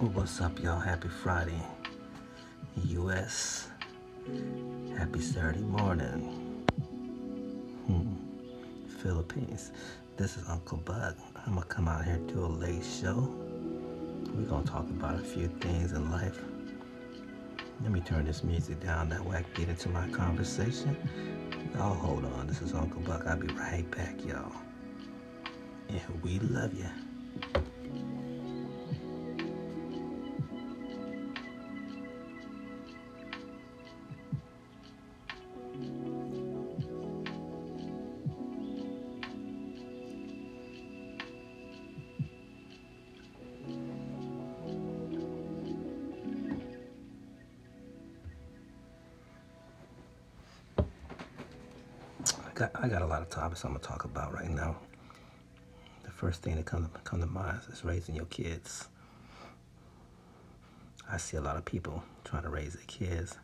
What's up, y'all? Happy Friday, U.S. Happy Saturday morning, hmm. Philippines. This is Uncle Buck. I'm gonna come out here do a late show. We're gonna talk about a few things in life. Let me turn this music down that way I can get into my conversation. Y'all hold on. This is Uncle Buck. I'll be right back, y'all. And we love you. Got I got a lot of topics I'm gonna talk about right now. The first thing that come to, come to mind is raising your kids. I see a lot of people trying to raise their kids.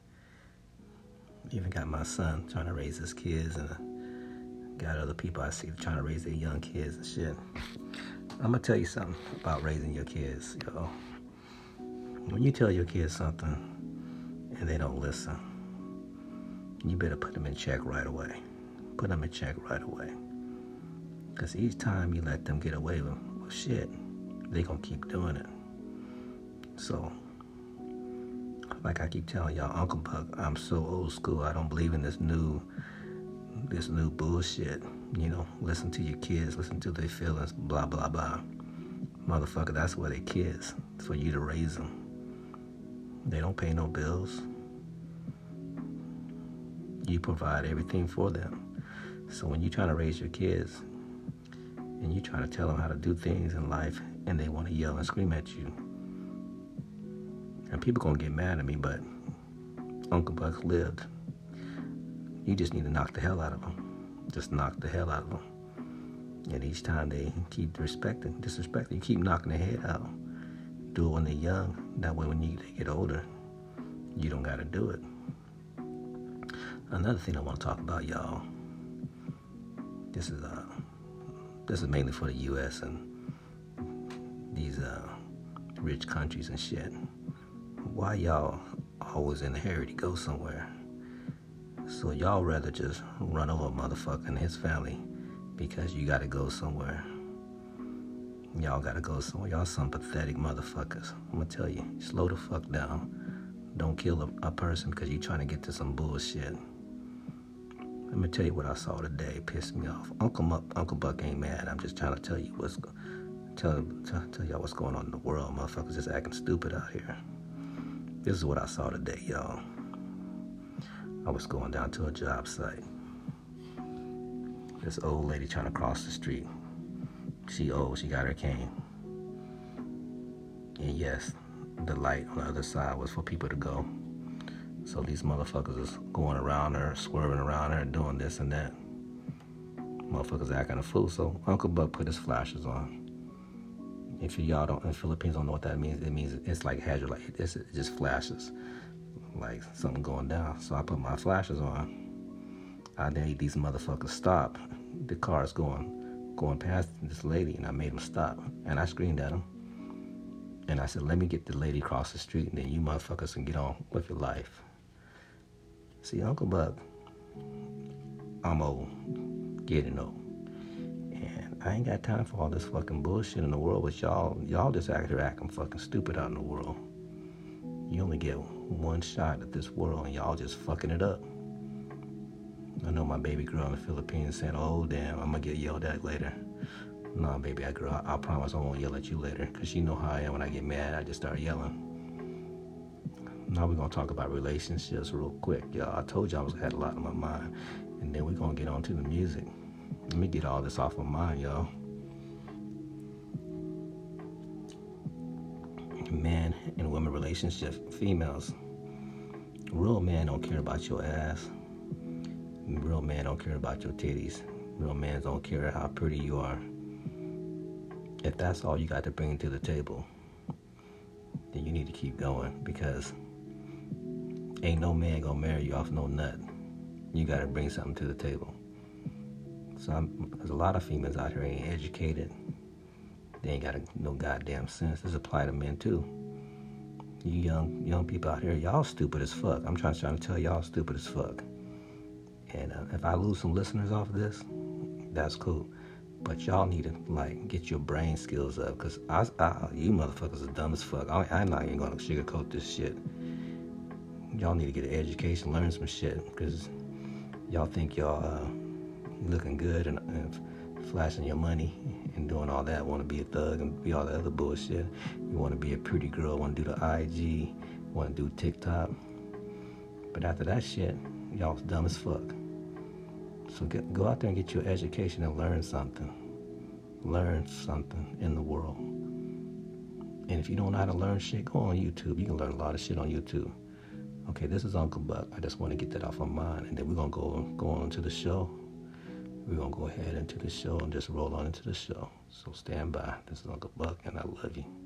Even got my son trying to raise his kids, and got other people I see trying to raise their young kids and shit. I'm gonna tell you something about raising your kids, yo. When you tell your kids something and they don't listen, you better put them in check right away put them in check right away. Because each time you let them get away with, shit, they going to keep doing it. So, like I keep telling y'all, Uncle Buck, I'm so old school. I don't believe in this new, this new bullshit. You know, listen to your kids, listen to their feelings, blah, blah, blah. Motherfucker, that's where they kids. It's for you to raise them. They don't pay no bills. You provide everything for them. So when you're trying to raise your kids and you're trying to tell them how to do things in life and they want to yell and scream at you, and people gonna get mad at me, but Uncle Buck lived. You just need to knock the hell out of them. Just knock the hell out of them. And each time they keep respecting, disrespecting, you keep knocking their head out. Do it when they're young. That way, when you, they get older, you don't got to do it. Another thing I want to talk about, y'all, this is uh, this is mainly for the U.S. and these uh, rich countries and shit. Why y'all always in a hurry to go somewhere? So y'all rather just run over a motherfucker and his family because you gotta go somewhere. Y'all gotta go somewhere. Y'all some pathetic motherfuckers. I'm gonna tell you, slow the fuck down. Don't kill a, a person because you're trying to get to some bullshit. Let me tell you what I saw today. It pissed me off. Uncle Buck, Uncle Buck ain't mad. I'm just trying to tell you what's tell tell, tell y'all what's going on in the world. Motherfuckers just acting stupid out here. This is what I saw today, y'all. I was going down to a job site. This old lady trying to cross the street. She old. She got her cane. And yes, the light on the other side was for people to go. So these motherfuckers is going around her, swerving around her, doing this and that. Motherfuckers acting a fool. So Uncle Buck put his flashes on. If you, y'all don't, in the Philippines don't know what that means, it means it's like hazard, like it's, it just flashes, like something going down. So I put my flashes on. I made these motherfuckers stop. The car's going, going past this lady, and I made them stop. And I screamed at them. And I said, let me get the lady across the street, and then you motherfuckers can get on with your life. See, Uncle Buck, I'm old, getting old. And I ain't got time for all this fucking bullshit in the world with y'all. Y'all just act here acting fucking stupid out in the world. You only get one shot at this world and y'all just fucking it up. I know my baby girl in the Philippines saying, oh damn, I'm gonna get yelled at later. Nah, baby, I girl, I, I promise I won't yell at you later. Cause she know how I am when I get mad, I just start yelling. Now we're gonna talk about relationships real quick, y'all. I told y'all I was had a lot on my mind, and then we're gonna get on to the music. Let me get all this off my mind, y'all. Man and women relationship, females. Real man don't care about your ass. Real man don't care about your titties. Real men don't care how pretty you are. If that's all you got to bring to the table, then you need to keep going because ain't no man gonna marry you off no nut. You gotta bring something to the table. So I'm, there's a lot of females out here ain't educated. They ain't got no goddamn sense. This apply to men too. you young young people out here, y'all stupid as fuck. I'm trying, trying to tell y'all stupid as fuck. And uh, if I lose some listeners off of this, that's cool. But y'all need to like get your brain skills up, cause I, I you motherfuckers are dumb as fuck. I, I'm not even gonna sugarcoat this shit. Y'all need to get an education, learn some shit, cause y'all think y'all uh, looking good and, and flashing your money and doing all that. Want to be a thug and be all that other bullshit. You want to be a pretty girl. Want to do the IG. Want to do TikTok. But after that shit, y'all's dumb as fuck. So get, go out there and get your education and learn something. Learn something in the world. And if you don't know how to learn shit, go on YouTube. You can learn a lot of shit on YouTube. Okay, this is Uncle Buck. I just want to get that off my mind, and then we're gonna go go on to the show. We're gonna go ahead into the show and just roll on into the show. So stand by. This is Uncle Buck, and I love you.